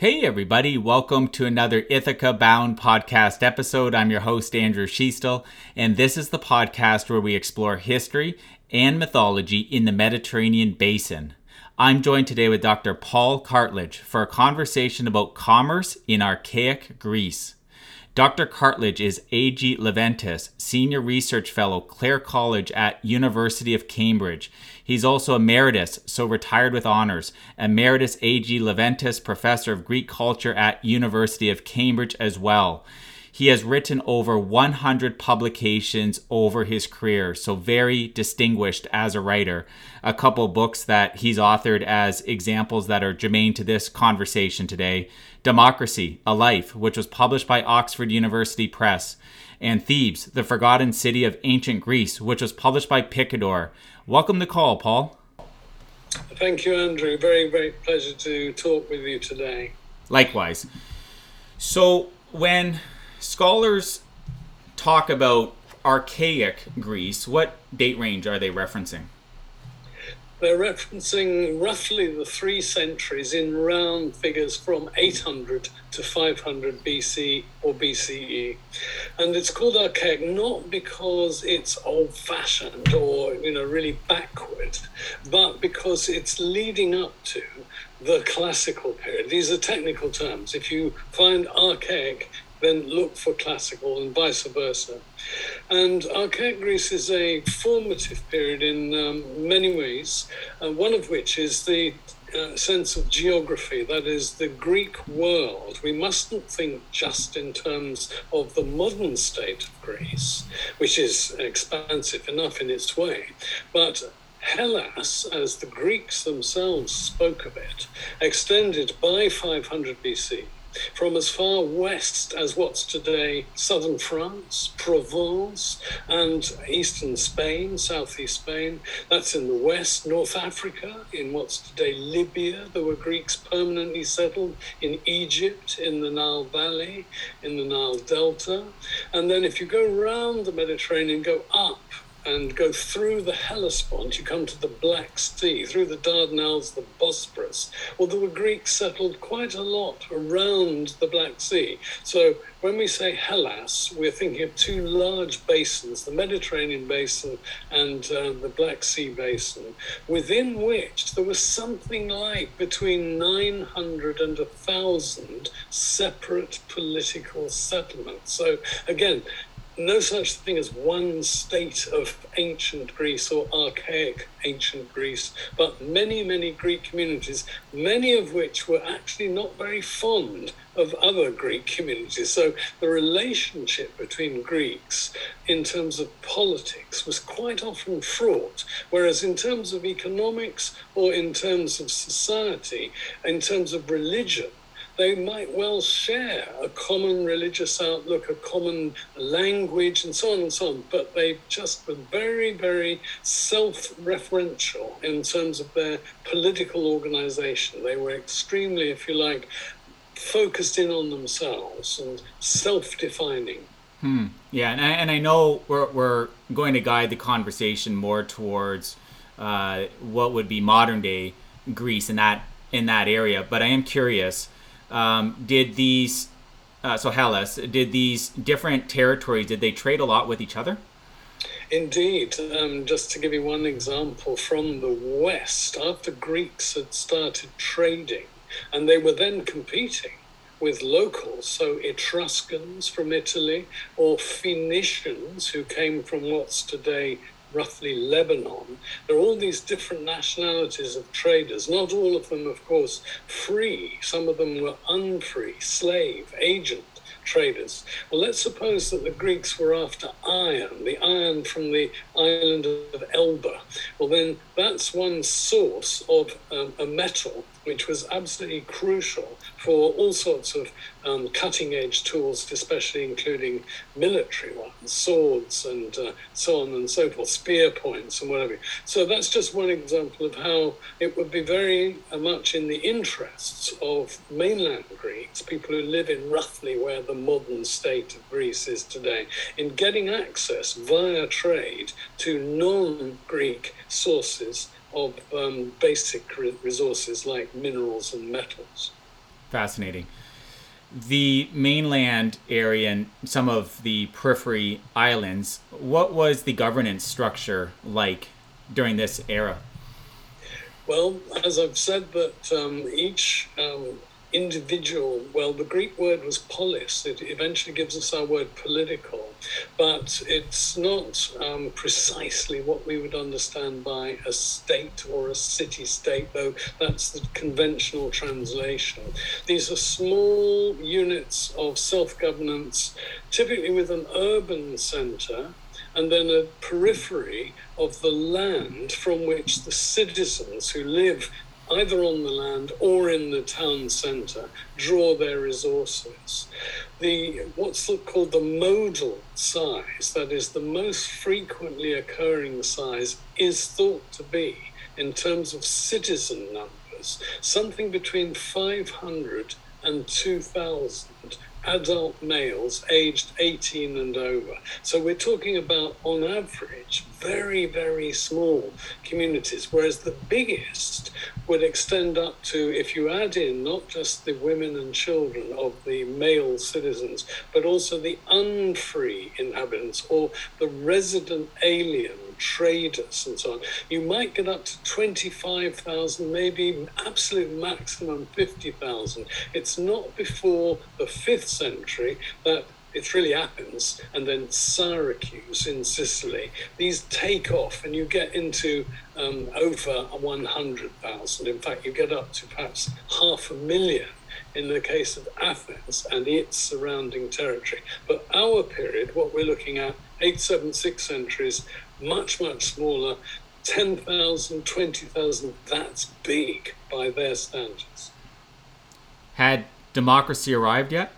Hey, everybody, welcome to another Ithaca Bound podcast episode. I'm your host, Andrew Schiestel, and this is the podcast where we explore history and mythology in the Mediterranean basin. I'm joined today with Dr. Paul Cartledge for a conversation about commerce in archaic Greece. Dr. Cartledge is A.G. Leventis, Senior Research Fellow, Clare College at University of Cambridge. He's also emeritus, so retired with honors, Emeritus A.G. Leventis Professor of Greek Culture at University of Cambridge as well. He has written over 100 publications over his career, so very distinguished as a writer. A couple books that he's authored as examples that are germane to this conversation today Democracy, A Life, which was published by Oxford University Press, and Thebes, The Forgotten City of Ancient Greece, which was published by Picador. Welcome to call, Paul. Thank you, Andrew. Very, very pleasure to talk with you today. Likewise. So, when scholars talk about archaic Greece, what date range are they referencing? They're referencing roughly the three centuries in round figures from 800 to 500 BC or BCE. And it's called archaic not because it's old fashioned or, you know, really backward, but because it's leading up to the classical period. These are technical terms. If you find archaic, then look for classical and vice versa. And archaic Greece is a formative period in um, many ways, uh, one of which is the uh, sense of geography, that is, the Greek world. We mustn't think just in terms of the modern state of Greece, which is expansive enough in its way, but Hellas, as the Greeks themselves spoke of it, extended by 500 BC from as far west as what's today southern France, Provence, and eastern Spain, southeast Spain. That's in the west, North Africa, in what's today Libya. There were Greeks permanently settled in Egypt, in the Nile Valley, in the Nile Delta. And then if you go around the Mediterranean, go up and go through the Hellespont, you come to the Black Sea, through the Dardanelles, the Bosporus. Well, were Greeks settled quite a lot around the Black Sea. So when we say Hellas, we're thinking of two large basins, the Mediterranean basin and uh, the Black Sea basin, within which there was something like between 900 and 1,000 separate political settlements. So again, no such thing as one state of ancient Greece or archaic ancient Greece, but many, many Greek communities, many of which were actually not very fond of other Greek communities. So the relationship between Greeks in terms of politics was quite often fraught, whereas in terms of economics or in terms of society, in terms of religion, they might well share a common religious outlook, a common language, and so on and so on, but they just were very, very self referential in terms of their political organization. They were extremely, if you like, focused in on themselves and self defining. Hmm. Yeah, and I, and I know we're, we're going to guide the conversation more towards uh, what would be modern day Greece in that in that area, but I am curious um, did these uh, so Hellas did these different territories did they trade a lot with each other? Indeed. Um, just to give you one example from the West, after Greeks had started trading, and they were then competing with locals, so Etruscans from Italy or Phoenicians who came from what's today roughly Lebanon. There are all these different nationalities of traders, not all of them, of course, free. Some of them were unfree, slave, agent traders. Well, let's suppose that the Greeks were after iron, the iron from the island of Elba. Well, then that's one source of um, a metal which was absolutely crucial for all sorts of um, cutting edge tools, especially including military ones, swords and uh, so on and so forth, spear points and whatever. So that's just one example of how it would be very uh, much in the interests of mainland Greeks, people who live in roughly where the modern state of Greece is today, in getting access via trade to non Greek sources of um, basic resources like minerals and metals. fascinating. The mainland area and some of the periphery islands, what was the governance structure like during this era? Well, as I've said, that um, each um, individual, well, the Greek word was polis. It eventually gives us our word political, but it's not um, precisely what we would understand by a state or a city state, though that's the conventional translation. These are small units of self governance, typically with an urban center and then a periphery of the land from which the citizens who live either on the land or in the town centre, draw their resources. The what's called the modal size, that is the most frequently occurring size, is thought to be, in terms of citizen numbers, something between 500 and 2,000 adult males aged 18 and over. So we're talking about, on average, very, very small communities, whereas the biggest would extend up to, if you add in not just the women and children of the male citizens, but also the unfree inhabitants or the resident alien traders and so on, you might get up to 25,000, maybe absolute maximum 50,000. It's not before the fifth century that it's really Athens and then Syracuse in Sicily. These take off and you get into um, over 100,000. In fact, you get up to perhaps half a million in the case of Athens and its surrounding territory. But our period, what we're looking at, 8th, 7th, 6th centuries, much, much smaller. 10,000, 20,000, that's big by their standards. Had democracy arrived yet?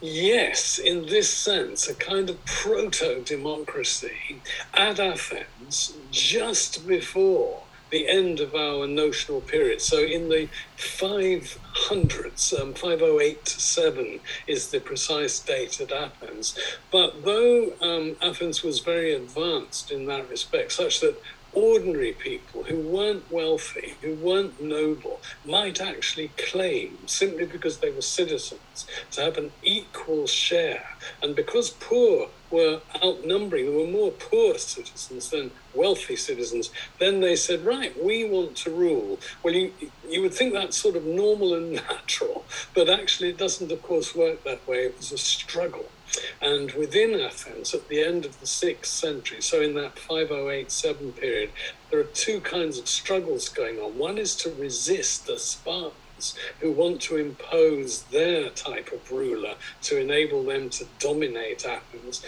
Yes, in this sense, a kind of proto democracy at Athens just before the end of our notional period. So in the 500s, um, 5087 is the precise date at Athens. But though um, Athens was very advanced in that respect, such that ordinary people who weren't wealthy, who weren't noble, might actually claim, simply because they were citizens, to have an equal share. And because poor were outnumbering, there were more poor citizens than wealthy citizens, then they said, right, we want to rule. Well, you, you would think that's sort of normal and natural, but actually it doesn't, of course, work that way. It was a struggle. And within Athens, at the end of the sixth century, so in that 5087 period, there are two kinds of struggles going on. One is to resist the Who want to impose their type of ruler to enable them to dominate Athens.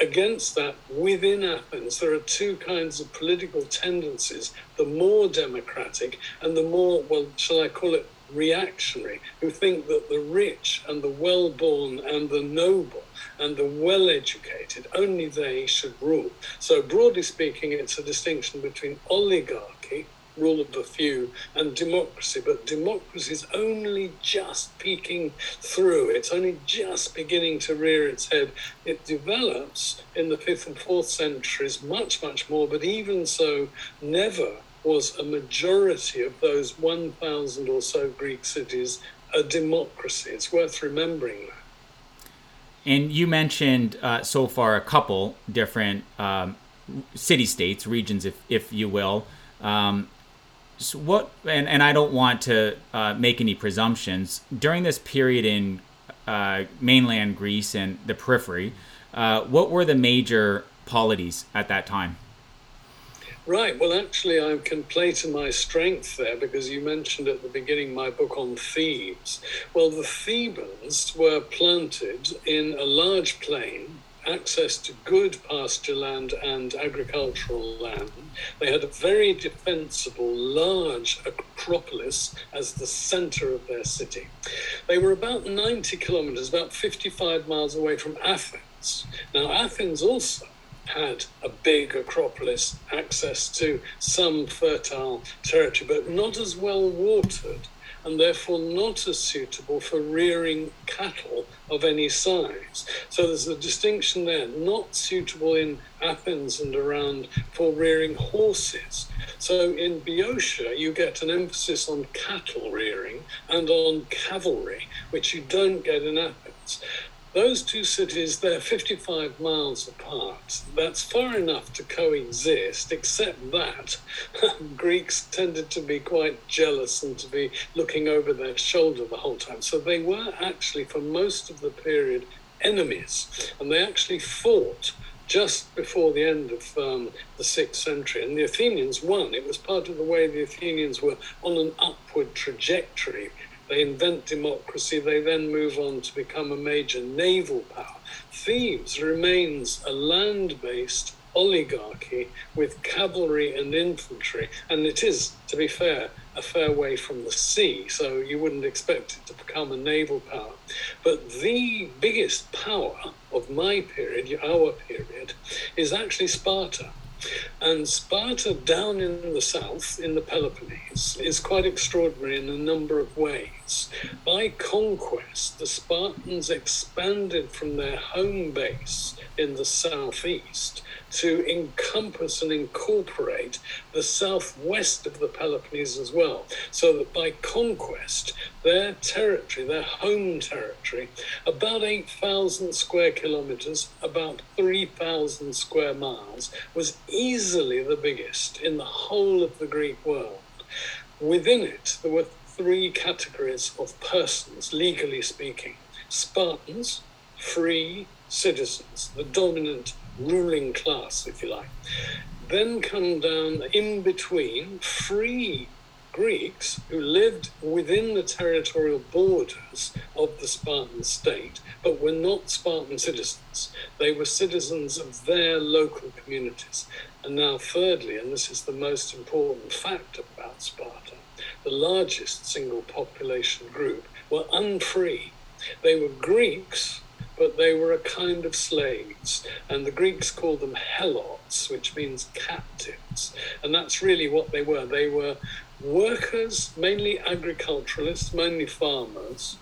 Against that, within Athens, there are two kinds of political tendencies the more democratic and the more, well, shall I call it reactionary, who think that the rich and the well born and the noble and the well educated, only they should rule. So, broadly speaking, it's a distinction between oligarchy, rule of the few, and democracy. But democracy is only just peeking through, it's only just beginning to rear its head. It develops in the fifth and fourth centuries much, much more, but even so, never was a majority of those 1,000 or so Greek cities a democracy. It's worth remembering that. And you mentioned uh, so far a couple different um, city states, regions, if, if you will. Um, so what, and, and I don't want to uh, make any presumptions. During this period in uh, mainland Greece and the periphery, uh, what were the major polities at that time? Right. Well, actually, I can play to my strength there because you mentioned at the beginning my book on Thebes. Well, the Thebans were planted in a large plain, access to good pasture land and agricultural land. They had a very defensible, large acropolis as the center of their city. They were about 90 kilometers, about 55 miles away from Athens. Now, Athens also had a big acropolis, access to some fertile territory, but not as well watered and therefore not as suitable for rearing cattle of any size. So there's a distinction there, not suitable in Athens and around for rearing horses. So in Boeotia, you get an emphasis on cattle rearing and on cavalry, which you don't get in Athens. Those two cities, they're 55 miles apart. That's far enough to coexist, except that Greeks tended to be quite jealous and to be looking over their shoulder the whole time. So they were actually, for most of the period, enemies. And they actually fought just before the end of um, the sixth century. And the Athenians won. It was part of the way the Athenians were on an upward trajectory they invent democracy, they then move on to become a major naval power. Thebes remains a land based oligarchy with cavalry and infantry, and it is, to be fair, a fair way from the sea, so you wouldn't expect it to become a naval power. But the biggest power of my period, our period, is actually Sparta. And Sparta, down in the south, in the Peloponnese, is quite extraordinary in a number of ways. By conquest, the Spartans expanded from their home base in the southeast to encompass and incorporate the southwest of the Peloponnese as well. So that by conquest, their territory, their home territory, about 8,000 square kilometers, about 3,000 square miles, was easily the biggest in the whole of the Greek world. Within it, there were three categories of persons, legally speaking Spartans, free citizens, the dominant ruling class, if you like. Then come down in between free Greeks who lived within the territorial borders of the Spartan state, but were not Spartan citizens. They were citizens of their local communities. And now, thirdly, and this is the most important fact about Sparta, the largest single population group were unfree. They were Greeks but they were a kind of slaves. And the Greeks called them helots, which means captives. And that's really what they were. They were workers, mainly agriculturalists, mainly farmers,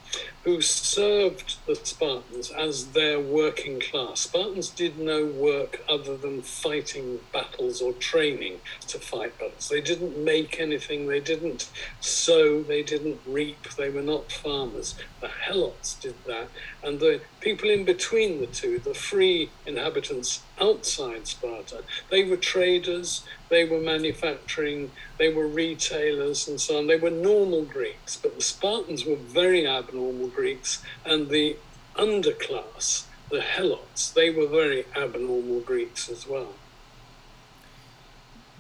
who served the Spartans as their working class. Spartans did no work other than fighting battles or training to fight battles. They didn't make anything, they didn't sow, they didn't reap, they were not farmers. The Helots did that, and the people in between the two, the free inhabitants outside Sparta, they were traders, they were manufacturing, they were retailers, and so on. They were normal Greeks, but the Spartans were very abnormal Greeks, and the underclass, the Helots, they were very abnormal Greeks as well.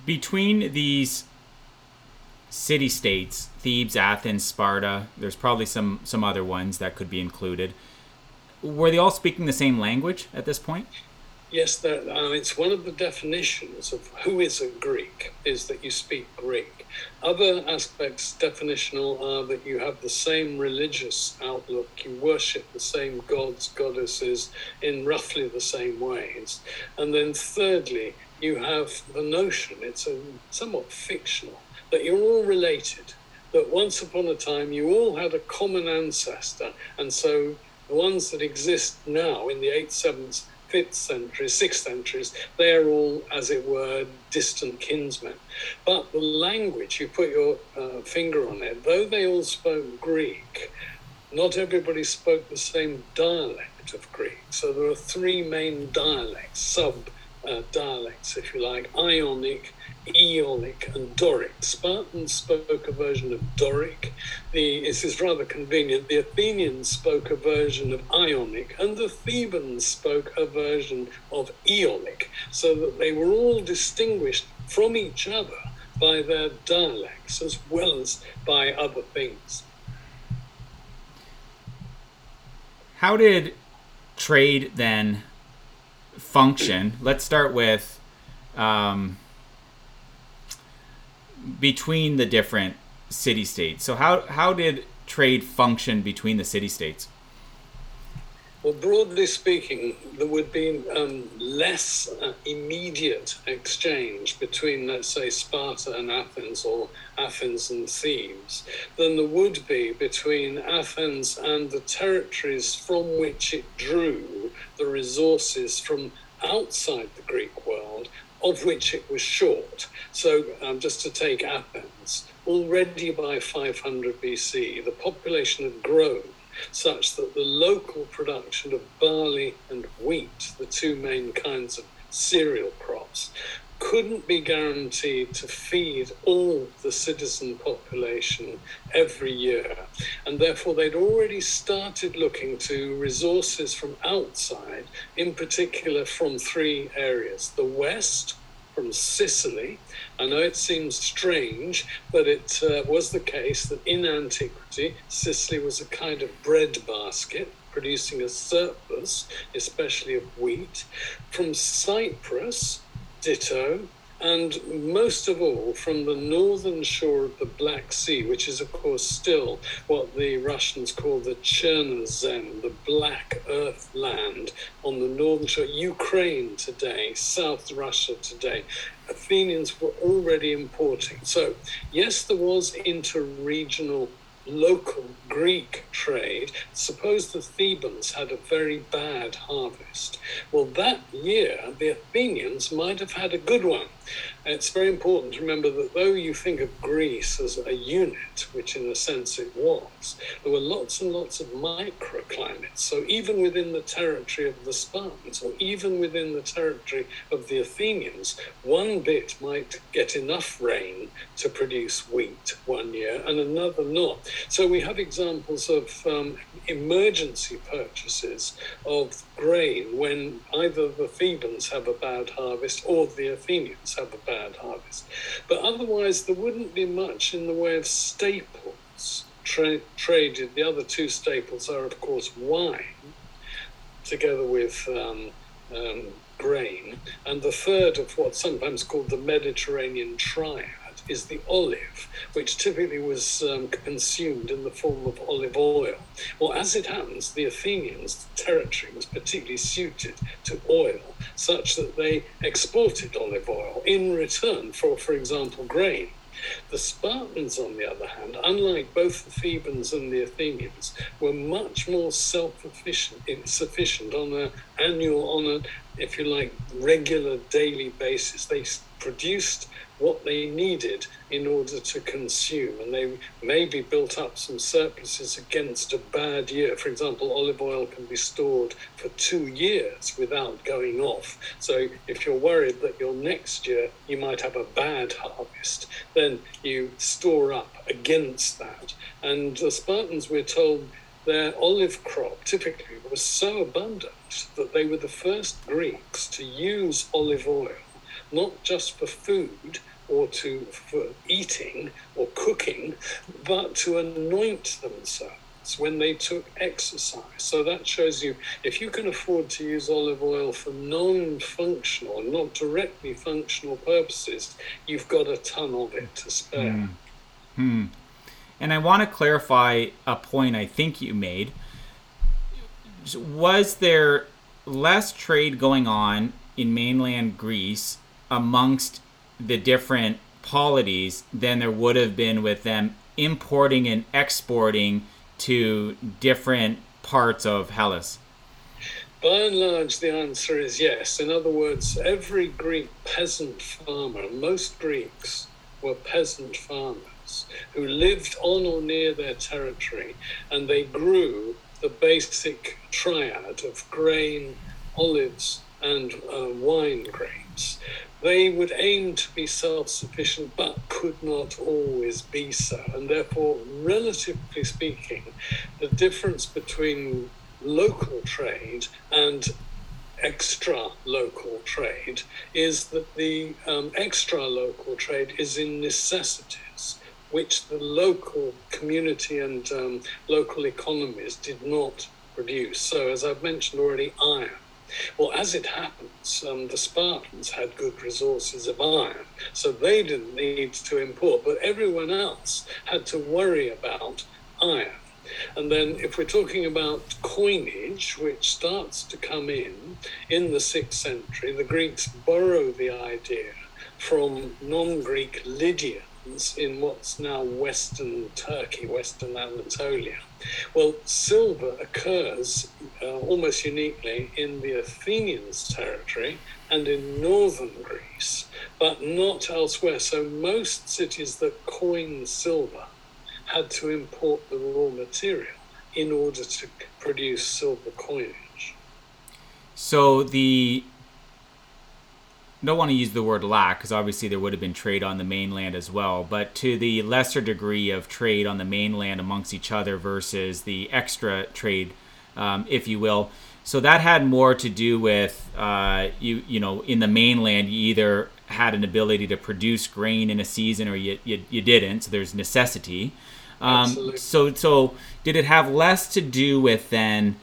Between these city states, Thebes, Athens, Sparta, there's probably some, some other ones that could be included. Were they all speaking the same language at this point? Yes, that, it's one of the definitions of who is a Greek is that you speak Greek. Other aspects, definitional, are that you have the same religious outlook, you worship the same gods, goddesses in roughly the same ways. And then, thirdly, you have the notion, it's a, somewhat fictional, that you're all related, that once upon a time you all had a common ancestor, and so the ones that exist now in the 8th, 7th, fifth century, sixth centuries, they're all, as it were, distant kinsmen. But the language, you put your uh, finger on it, though they all spoke Greek, not everybody spoke the same dialect of Greek. So there are three main dialects, sub uh, dialects, if you like Ionic, Aeolic and Doric. Spartans spoke a version of Doric. The, this is rather convenient. The Athenians spoke a version of Ionic, and the Thebans spoke a version of Aeolic, so that they were all distinguished from each other by their dialects as well as by other things. How did trade then function? Let's start with. Um, between the different city states. So how how did trade function between the city states? Well, broadly speaking, there would be um, less uh, immediate exchange between, let's say, Sparta and Athens or Athens and Thebes than there would be between Athens and the territories from which it drew the resources from outside the Greek world, of which it was short. So, um, just to take Athens, already by 500 BC, the population had grown such that the local production of barley and wheat, the two main kinds of cereal crops, couldn't be guaranteed to feed all the citizen population every year. And therefore, they'd already started looking to resources from outside, in particular from three areas the West, from Sicily. I know it seems strange, but it uh, was the case that in antiquity, Sicily was a kind of breadbasket, producing a surplus, especially of wheat. From Cyprus, ditto, and most of all from the northern shore of the Black Sea, which is, of course, still what the Russians call the Chernozem, the Black Earth land on the northern shore, Ukraine today, South Russia today. Athenians were already importing. So, yes, there was inter-regional local Greek trade, suppose the Thebans had a very bad harvest. Well, that year, the Athenians might have had a good one. It's very important to remember that though you think of Greece as a unit, which in a sense it was, there were lots and lots of microclimates. So even within the territory of the Spartans, or even within the territory of the Athenians, one bit might get enough rain to produce wheat one year and another not. So we have examples of um, emergency purchases of grain when either the Thebans have a bad harvest or the Athenians have a bad harvest. But otherwise, there wouldn't be much in the way of staples tra- traded. The other two staples are, of course, wine, together with um, um, grain, and the third of what's sometimes called the Mediterranean triad is the olive, which typically was um, consumed in the form of olive oil. Well, as it happens, the Athenians' territory was particularly suited to oil, such that they exported olive oil in return for, for example, grain. The Spartans, on the other hand, unlike both the Thebans and the Athenians, were much more self-sufficient sufficient on an annual, on a, if you like, regular daily basis. They produced what they needed in order to consume. And they maybe built up some surpluses against a bad year. For example, olive oil can be stored for two years without going off. So if you're worried that your next year you might have a bad harvest, then you store up against that. And the Spartans, we're told, their olive crop typically was so abundant that they were the first Greeks to use olive oil not just for food or to for eating or cooking, but to anoint themselves when they took exercise. So that shows you if you can afford to use olive oil for non functional, not directly functional purposes, you've got a ton of it to spare. Hmm. hmm. And I want to clarify a point I think you made. Was there less trade going on in mainland Greece amongst the different polities than there would have been with them importing and exporting to different parts of Hellas? By and large, the answer is yes. In other words, every Greek peasant farmer, most Greeks were peasant farmers who lived on or near their territory and they grew the basic triad of grain, olives, and uh, wine grapes. They would aim to be self sufficient, but could not always be so. And therefore, relatively speaking, the difference between local trade and extra local trade is that the um, extra local trade is in necessities which the local community and um, local economies did not produce. So, as I've mentioned already, iron well, as it happens, um, the Spartans had good resources of iron, so they didn't need to import, but everyone else had to worry about iron. And then, if we're talking about coinage, which starts to come in in the sixth century, the Greeks borrow the idea from non Greek Lydians in what's now Western Turkey, Western Anatolia. Well, silver occurs uh, almost uniquely in the Athenians' territory and in northern Greece, but not elsewhere. So most cities that coined silver had to import the raw material in order to produce silver coinage. So the don't want to use the word lack because obviously there would have been trade on the mainland as well, but to the lesser degree of trade on the mainland amongst each other versus the extra trade, um, if you will. So that had more to do with uh, you. You know, in the mainland, you either had an ability to produce grain in a season or you, you, you didn't. So there's necessity. Um, so so did it have less to do with then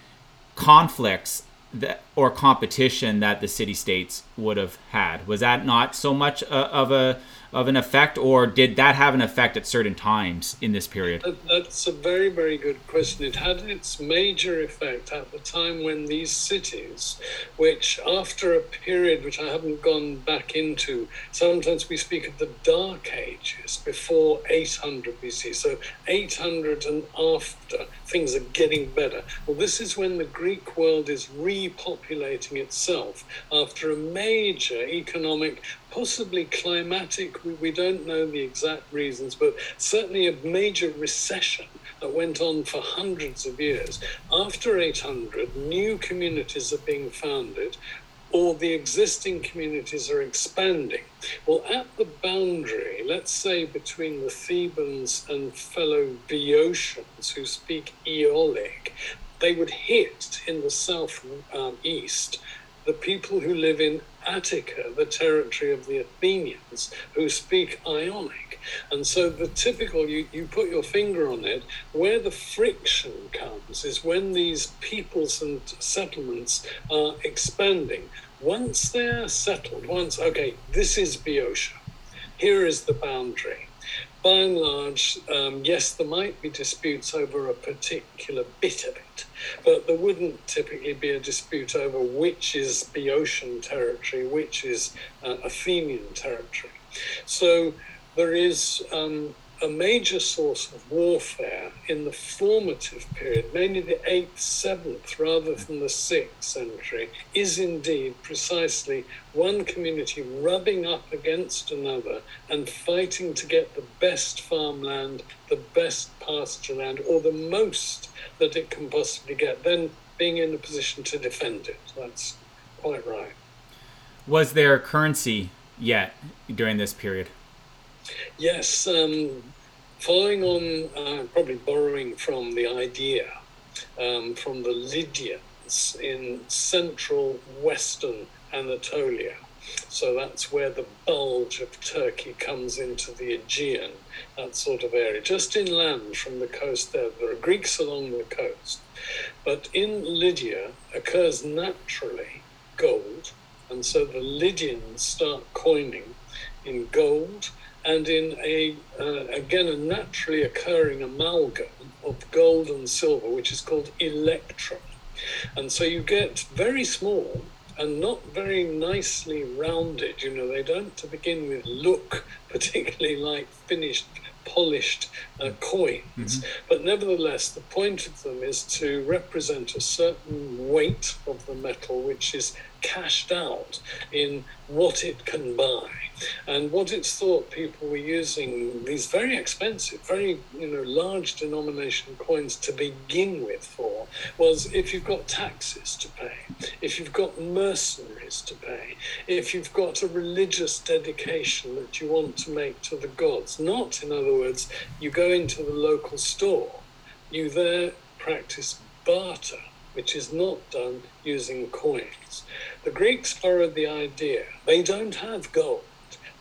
conflicts that, or competition that the city states would have had? Was that not so much uh, of a of an effect, or did that have an effect at certain times in this period? That's a very, very good question. It had its major effect at the time when these cities, which after a period which I haven't gone back into, sometimes we speak of the Dark Ages before 800 BC. So 800 and after, things are getting better. Well, this is when the Greek world is repopulating itself after a major economic possibly climatic. We, we don't know the exact reasons, but certainly a major recession that went on for hundreds of years. After 800, new communities are being founded or the existing communities are expanding. Well, at the boundary, let's say between the Thebans and fellow Boeotians who speak Aeolic, they would hit in the south um, east the people who live in Attica, the territory of the Athenians, who speak Ionic. And so the typical, you, you put your finger on it, where the friction comes is when these peoples and settlements are expanding. Once they're settled, once, okay, this is Boeotia, here is the boundary by and large, um, yes, there might be disputes over a particular bit of it, but there wouldn't typically be a dispute over which is Boeotian territory, which is uh, Athenian territory. So there is um, a major source of warfare in the formative period, mainly the 8th, 7th, rather than the 6th century, is indeed precisely one community rubbing up against another and fighting to get the best farmland, the best pasture land, or the most that it can possibly get, then being in a position to defend it. That's quite right. Was there currency yet during this period? Yes, um, following on, uh, probably borrowing from the idea um, from the Lydians in central western Anatolia. So that's where the bulge of Turkey comes into the Aegean, that sort of area, just inland from the coast there. There are Greeks along the coast. But in Lydia occurs naturally gold, and so the Lydians start coining in gold and in a uh, again a naturally occurring amalgam of gold and silver, which is called electrum. And so you get very small and not very nicely rounded. You know, they don't to begin with look particularly like finished polished uh, coins. Mm-hmm. But nevertheless, the point of them is to represent a certain weight of the metal which is cashed out in what it can buy. And what it's thought people were using these very expensive, very you know large denomination coins to begin with for was if you've got taxes to pay, if you've got mercenaries to pay, if you've got a religious dedication that you want to make to the gods. Not, in other words, you go into the local store, you there practice barter which is not done using coins. The Greeks borrowed the idea they don't have gold,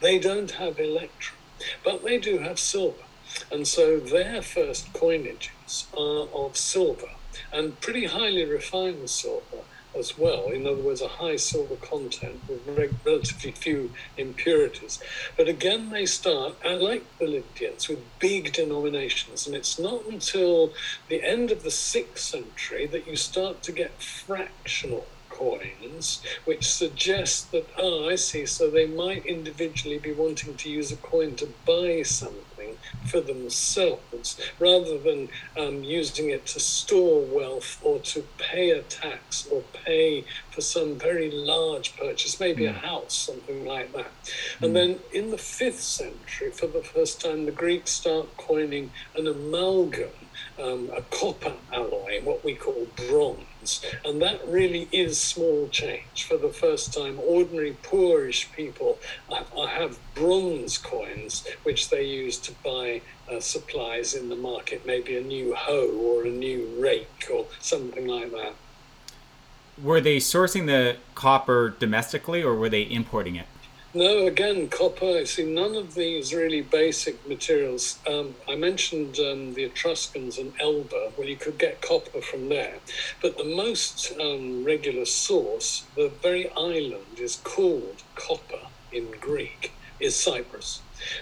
they don't have electrum, but they do have silver. And so their first coinages are of silver and pretty highly refined silver as well. In other words, a high silver content with relatively few impurities. But again, they start, uh, like the Lydians, with big denominations. And it's not until the end of the sixth century that you start to get fractional coins, which suggests that, oh, I see, so they might individually be wanting to use a coin to buy something for themselves rather than um, using it to store wealth or to pay a tax or pay for some very large purchase, maybe mm. a hmm. house, something like that. Mm. And hmm. then in the fifth century, for the first time, the Greeks start coining an amalgam, um, a copper alloy, what we call bronze and that really is small change. For the first time, ordinary poorish people have bronze coins, which they use to buy uh, supplies in the market, maybe a new hoe or a new rake or something like that. Were they sourcing the copper domestically or were they importing it? No, again, copper. I see none of these really basic materials. Um, I mentioned um, the Etruscans and Elba. Well, you could get copper from there. But the most um, regular source, the very island is called copper in Greek, is Cyprus.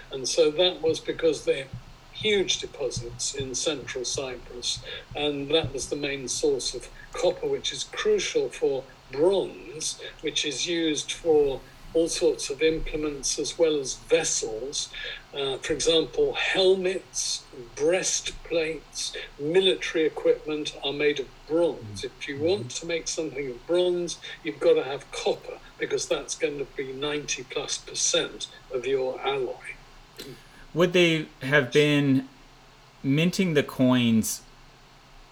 And so that was because they're huge deposits in central Cyprus. And that was the main source of copper, which is crucial for bronze, which is used for all sorts of implements as well as vessels. Uh, for example, helmets, breastplates, military equipment are made of bronze. If you want to make something of bronze, you've got to have copper because that's going to be 90 plus percent of your alloy. Would they have been minting the coins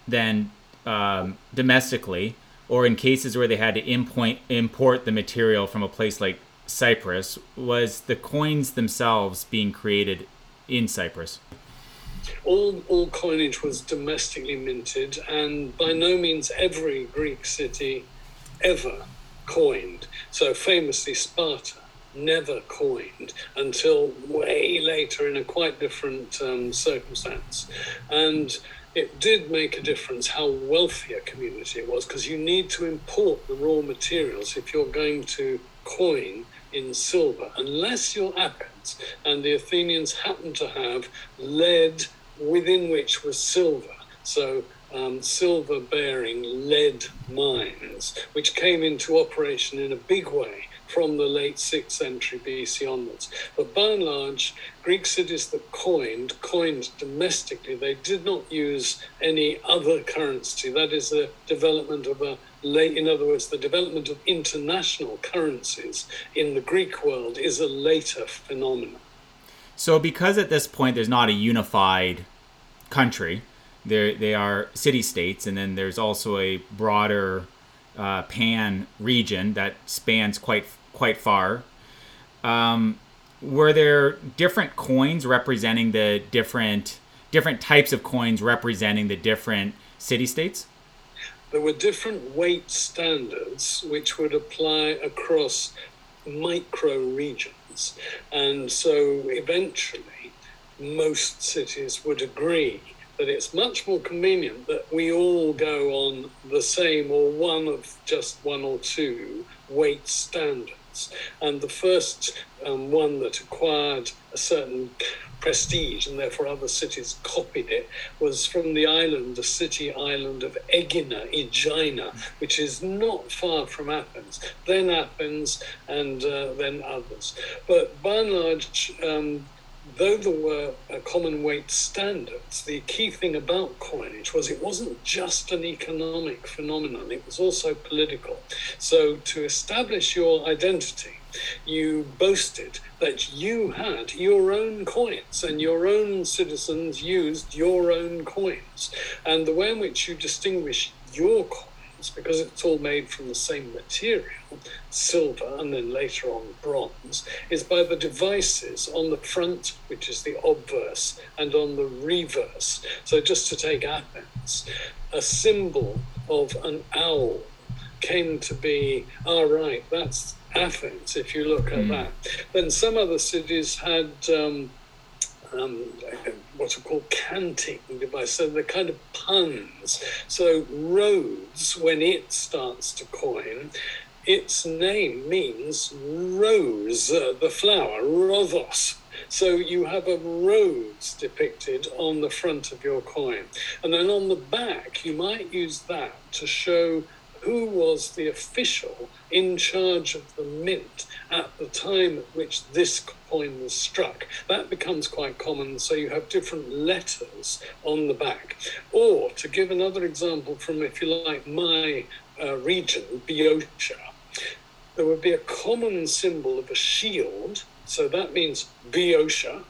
then um, domestically? or in cases where they had to import, import the material from a place like Cyprus was the coins themselves being created in Cyprus. All, all coinage was domestically minted, and by no means every Greek city ever coined. So, famously, Sparta never coined until way later in a quite different um, circumstance. And it did make a difference how wealthy a community it was because you need to import the raw materials if you're going to coin in silver, unless you're Athens and the Athenians happened to have lead within which was silver. So um, silver bearing lead mines, which came into operation in a big way from the late 6th century BC onwards. But by and large, Greek cities that coined, coined domestically. They did not use any other currency. That is the development of a late, in other words, the development of international currencies in the Greek world is a later phenomenon. So, because at this point there's not a unified country, there they are city states, and then there's also a broader uh, pan region that spans quite quite far. Um, were there different coins representing the different different types of coins representing the different city states? There were different weight standards which would apply across micro regions. And so eventually, most cities would agree that it's much more convenient that we all go on the same or one of just one or two weight standards. And the first um, one that acquired a certain prestige and therefore other cities copied it was from the island, the city island of Egina, Aegina, which is not far from Athens. Then Athens and uh, then others. But by and large, um, though there were common weight standards, the key thing about coinage was it wasn't just an economic phenomenon, it was also political. So to establish your identity, you boasted that you had your own coins and your own citizens used your own coins. And the way in which you distinguish your because it's all made from the same material, silver and then later on bronze, is by the devices on the front, which is the obverse, and on the reverse. So just to take Athens, a symbol of an owl came to be, all ah, that's Athens, if you look at mm. that. Then some other cities had um, um, what are called canting devices. So they're kind of puns. So Rhodes, when it starts to coin, its name means rose, uh, the flower, rhodos. So you have a rose depicted on the front of your coin. And then on the back, you might use that to show who was the official in charge of the mint at the time at which this coin was struck. That becomes quite common, so you have different letters on the back. Or, to give another example from, if you like, my uh, region, Boeotia, there would be a common symbol of a shield, so that means Boeotia,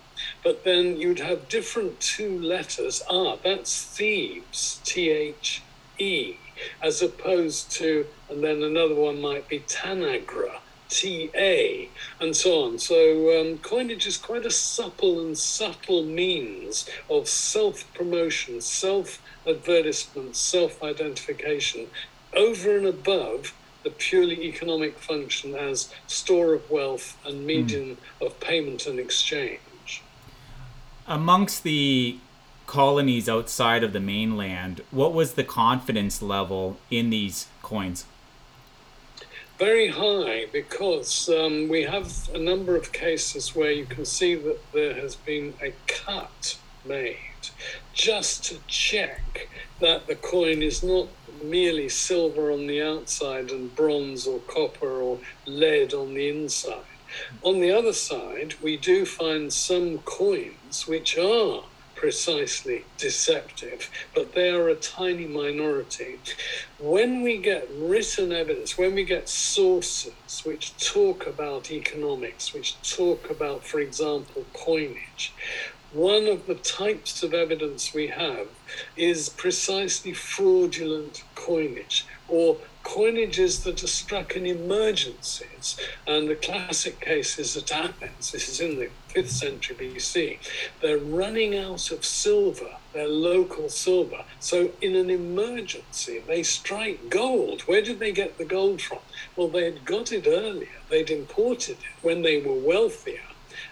but then you'd have different two letters. Ah, that's Thebes, T H E as opposed to, and then another one might be Tanagra, TA, and so on. So um, coinage is quite a supple and subtle means of self promotion, self advertisement, self identification, over and above the purely economic function as store of wealth and medium mm. of payment and exchange. Amongst the colonies outside of the mainland, what was the confidence level in these coins? Very high because um, we have a number of cases where you can see that there has been a cut made just to check that the coin is not merely silver on the outside and bronze or copper or lead on the inside. On the other side, we do find some coins which are precisely deceptive, but they are a tiny minority. When we get written evidence, when we get sources which talk about economics, which talk about, for example, coinage, one of the types of evidence we have is precisely fraudulent coinage or coinages that are struck in emergencies. And the classic case is at Athens. This is in the 5th century BC. They're running out of silver, their local silver. So, in an emergency, they strike gold. Where did they get the gold from? Well, they had got it earlier, they'd imported it when they were wealthier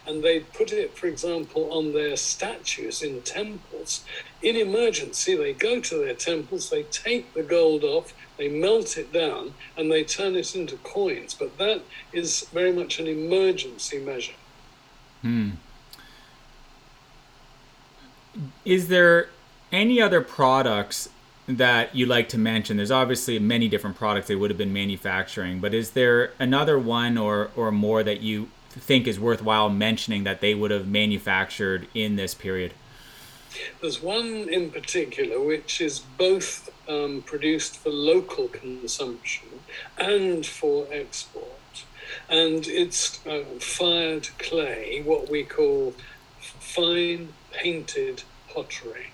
and they put it, for example, on their statues in temples. In emergency, they go to their temples, they take the gold off, they melt it down, and they turn it into coins. But that is very much an emergency measure. Hmm. Is there any other products that you like to mention? There's obviously many different products they would have been manufacturing, but is there another one or, or more that you think is worthwhile mentioning that they would have manufactured in this period? There's one in particular which is both um, produced for local consumption and for export. And it's uh, fired clay, what we call fine painted pottery.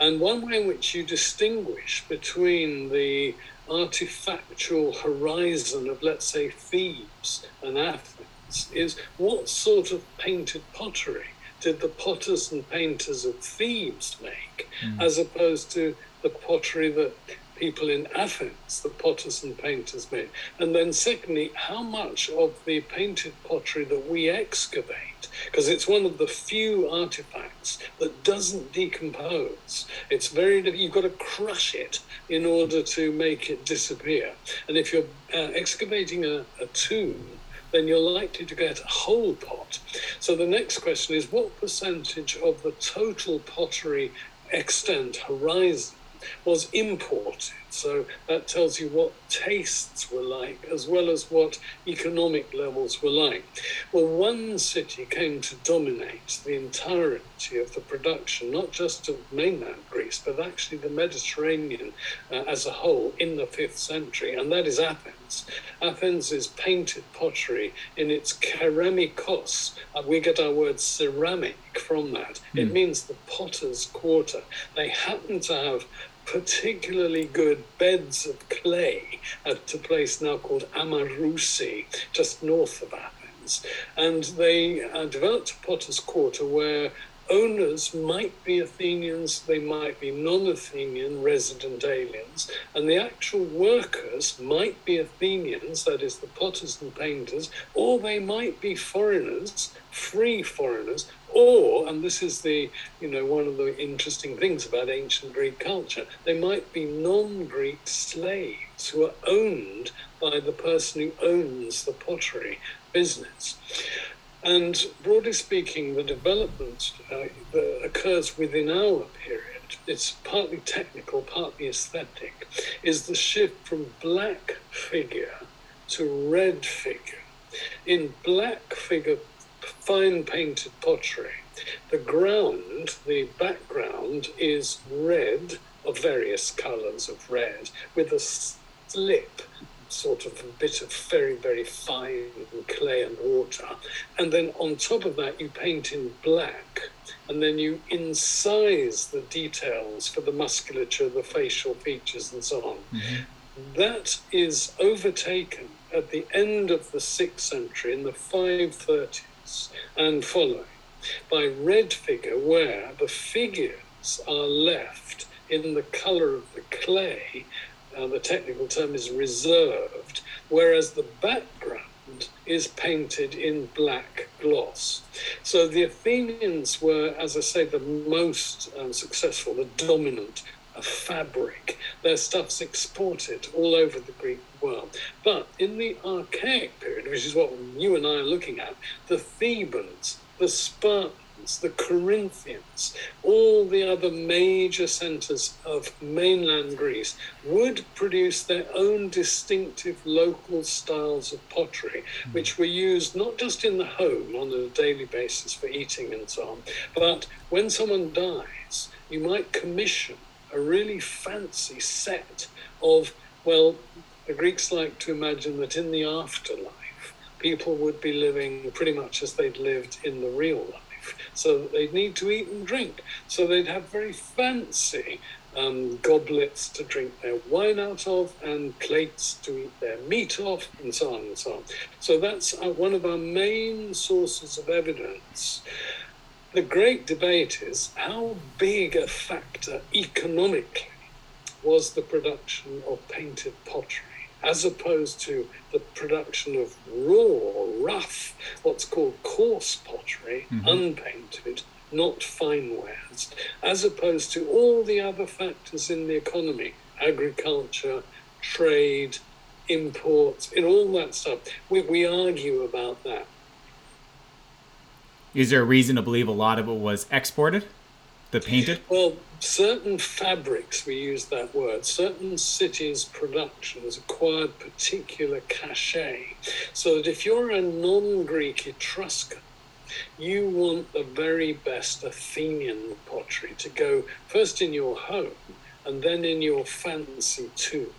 And one way in which you distinguish between the artifactual horizon of, let's say, Thebes and Athens is what sort of painted pottery did the potters and painters of Thebes make, mm. as opposed to the pottery that people in Athens, the potters and painters, made? And then, secondly, how much of the painted pottery that we excavate, because it's one of the few artifacts that doesn't decompose. It's very, you've got to crush it in order to make it disappear. And if you're uh, excavating a, a tomb, then you're likely to get a whole pot. So the next question is what percentage of the total pottery extent horizon was imported? So that tells you what tastes were like as well as what economic levels were like. Well, one city came to dominate the entirety of the production, not just of mainland Greece, but actually the Mediterranean uh, as a whole in the 5th century, and that is Athens. Athens is painted pottery in its keramikos. Uh, we get our word ceramic from that. Mm. It hmm. means the potter's quarter. They happen to have particularly good beds of clay at a place now called Amarousi, just north of Athens. And they uh, developed a potter's quarter where owners might be Athenians, they might be non Athenian resident aliens, and the actual workers might be Athenians, that is, the potters and painters, or they might be foreigners, free foreigners, or, and this is the, you know, one of the interesting things about ancient Greek culture, they might be non Greek slaves who are owned by the person who owns the pottery business. And broadly speaking, the development uh, that occurs within our period, it's partly technical, partly aesthetic, is the shift from black figure to red figure. In black figure, fine painted pottery, the ground, the background is red of various colours of red with a slip sort of a bit of very, very fine clay and water. And then on top of that, you paint in black. And then you incise the details for the musculature, the facial features, and so on. Mm-hmm. That is overtaken at the end of the sixth century in the 530s and following by red figure, where the figures are left in the colour of the clay the technical term is reserved, whereas the background is painted in black gloss. So the Athenians were, as I say, the most um, successful, the dominant fabric. Their stuff's exported all over the Greek world. But in the Archaic period, which is what you and I are looking at, the Thebans, the Spartans, the Corinthians, all the other major centers of mainland Greece would produce their own distinctive local styles of pottery, hmm. which were used not just in the home on a daily basis for eating and so on, but when someone dies, you might commission a really fancy set of, well, the Greeks like to imagine that in the afterlife, people would be living pretty much as they'd lived in the real life. So they'd need to eat and drink. So they'd have very fancy um, goblets to drink their wine out of and plates to eat their meat off, and so on and so on. So that's uh, one of our main sources of evidence. The great debate is how big a factor economically was the production of painted pottery as opposed to the production of raw, rough, what's called coarse pottery, mm-hmm. unpainted, not fine wares, as opposed to all the other factors in the economy agriculture, trade, imports, and all that stuff. We, we argue about that. Is there a reason to believe a lot of it was exported? The painted? Well, certain fabrics, we use that word, certain cities' productions acquired particular cachet. So that if you're a non Greek Etruscan, you want the very best Athenian pottery to go first in your home and then in your fancy tomb.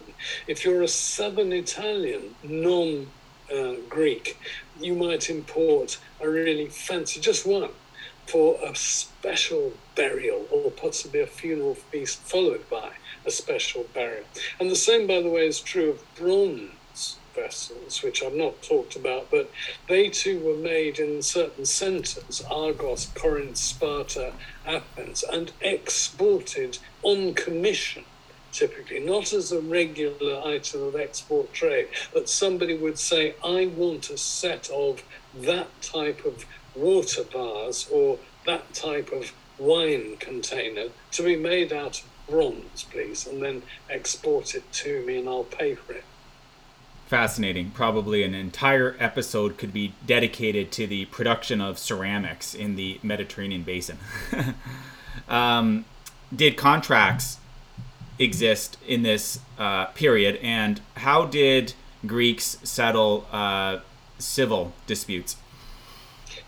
If you're a southern Italian, non uh, Greek, you might import a really fancy, just one, for a special burial or possibly a funeral feast followed by a special burial. And the same, by the way, is true of bronze vessels, which I've not talked about, but they too were made in certain centers Argos, Corinth, Sparta, Athens and exported on commission typically, not as a regular item of export trade, but somebody would say, I want a set of that type of water bars or that type of wine container to be made out of bronze, please, and then export it to me and I'll pay for it. Fascinating. Probably an entire episode could be dedicated to the production of ceramics in the Mediterranean basin. um, did contracts exist in this uh, period, and how did Greeks settle uh, civil disputes?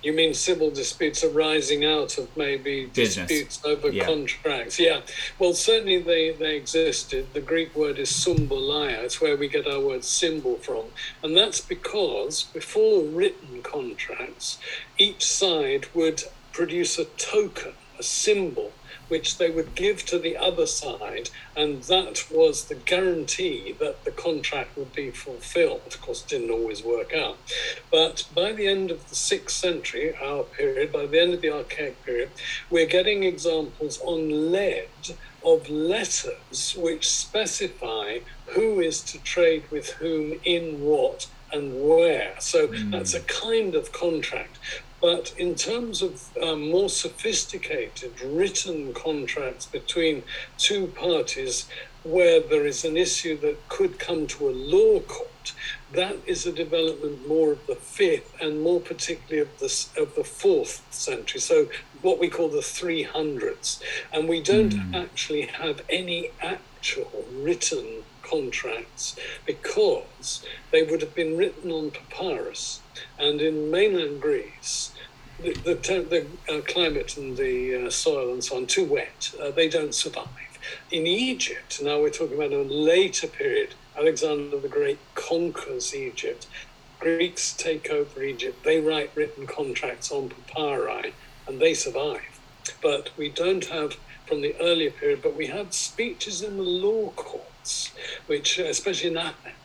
You mean civil disputes arising out of maybe Business. disputes over yeah. contracts? Yeah. Well, certainly they, they existed. The Greek word is symbolia. It's where we get our word symbol from. And that's because before written contracts, each side would produce a token, a symbol which they would give to the other side, and that was the guarantee that the contract would be fulfilled. Of course, it didn't always work out. But by the end of the sixth century, our period, by the end of the Archaic period, we're getting examples on lead of letters which specify who is to trade with whom in what and where. So mm. that's a kind of contract. But in terms of um, more sophisticated written contracts between two parties where there is an issue that could come to a law court, that is a development more of the fifth and more particularly of the, of the fourth century. So what we call the 300s. And we don't mm. actually have any actual written contracts because they would have been written on papyrus. And in mainland Greece, the, the, the uh, climate and the uh, soil and so on too wet. Uh, they don't survive. In Egypt, now we're talking about a later period. Alexander the Great conquers Egypt. Greeks take over Egypt. They write written contracts on papyri, and they survive. But we don't have from the earlier period. But we have speeches in the law courts, which, especially in Athens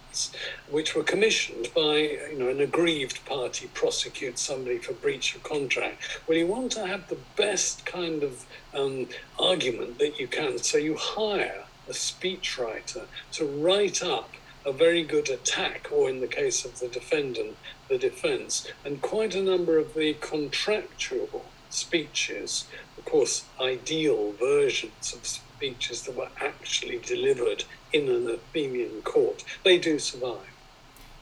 which were commissioned by you know an aggrieved party prosecute somebody for breach of contract. Well, you want to have the best kind of um, argument that you can, so you hire a speechwriter to write up a very good attack, or in the case of the defendant, the defense, and quite a number of the contractual speeches, of course, ideal versions of speeches that were actually delivered in an Athenian court. They do survive.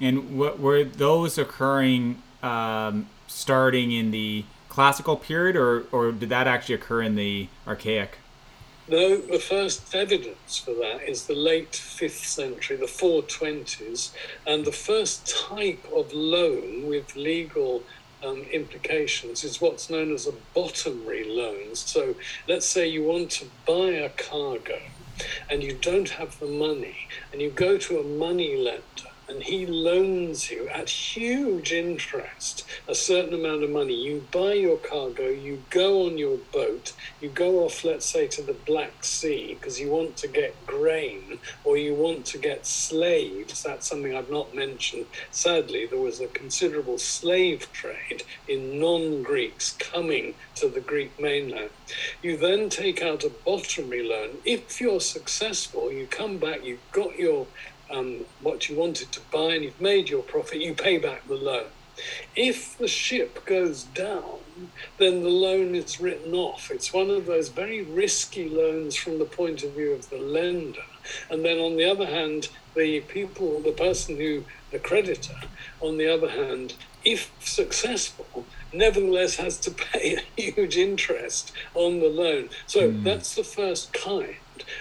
And what, were those occurring um, starting in the classical period, or, or did that actually occur in the archaic? No, the first evidence for that is the late 5th century, the 420s, and the first type of loan with legal um, implications is what's known as a bottomry loan. So let's say you want to buy a cargo and you don't have the money and you go to a money lender and he loans you at huge interest a certain amount of money. You buy your cargo, you go on your boat, you go off, let's say, to the Black Sea because you want to get grain or you want to get slaves. That's something I've not mentioned. Sadly, there was a considerable slave trade in non Greeks coming to the Greek mainland. You then take out a bottomry loan. If you're successful, you come back, you've got your um, what you wanted to buy and you've made your profit, you pay back the loan. If the ship goes down, then the loan is written off. It's one of those very risky loans from the point of view of the lender. And then on the other hand, the people, the person who, the creditor, on the other hand, if successful, nevertheless has to pay a huge interest on the loan. So mm. that's the first kind.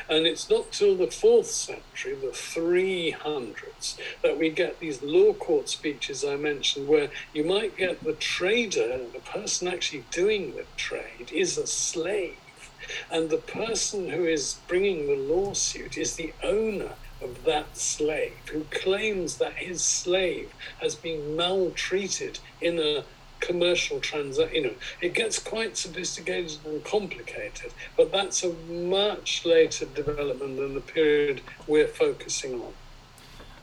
And it's not till the fourth century, the 300s, that we get these law court speeches I mentioned, where you might get the trader, the person actually doing the trade, is a slave. And the person who is bringing the lawsuit is the owner of that slave who claims that his slave has been maltreated in a commercial transaction. You know, it gets quite sophisticated and complicated, but that's a much later development than the period we're focusing on.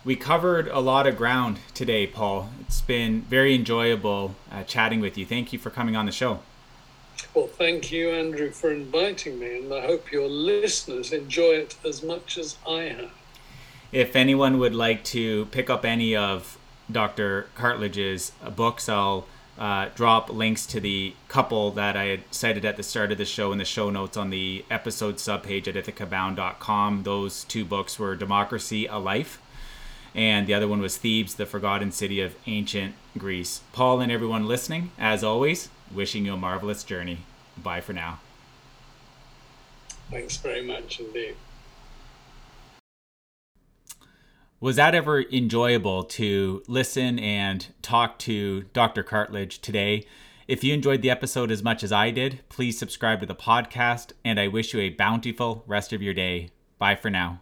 We covered a lot of ground today, Paul. It's been very enjoyable uh, chatting with you. Thank you for coming on the show. Well, thank you, Andrew, for inviting me, and I hope your listeners enjoy it as much as I have. If anyone would like to pick up any of Dr. Cartledge's books, I'll uh, drop links to the couple that I had cited at the start of the show in the show notes on the episode subpage at ithacabound.com. Those two books were Democracy, A Life, and the other one was Thebes, the Forgotten City of Ancient Greece. Paul and everyone listening, as always, wishing you a marvelous journey. Bye for now. Thanks very much indeed. Was that ever enjoyable to listen and talk to Dr. Cartledge today? If you enjoyed the episode as much as I did, please subscribe to the podcast, and I wish you a bountiful rest of your day. Bye for now.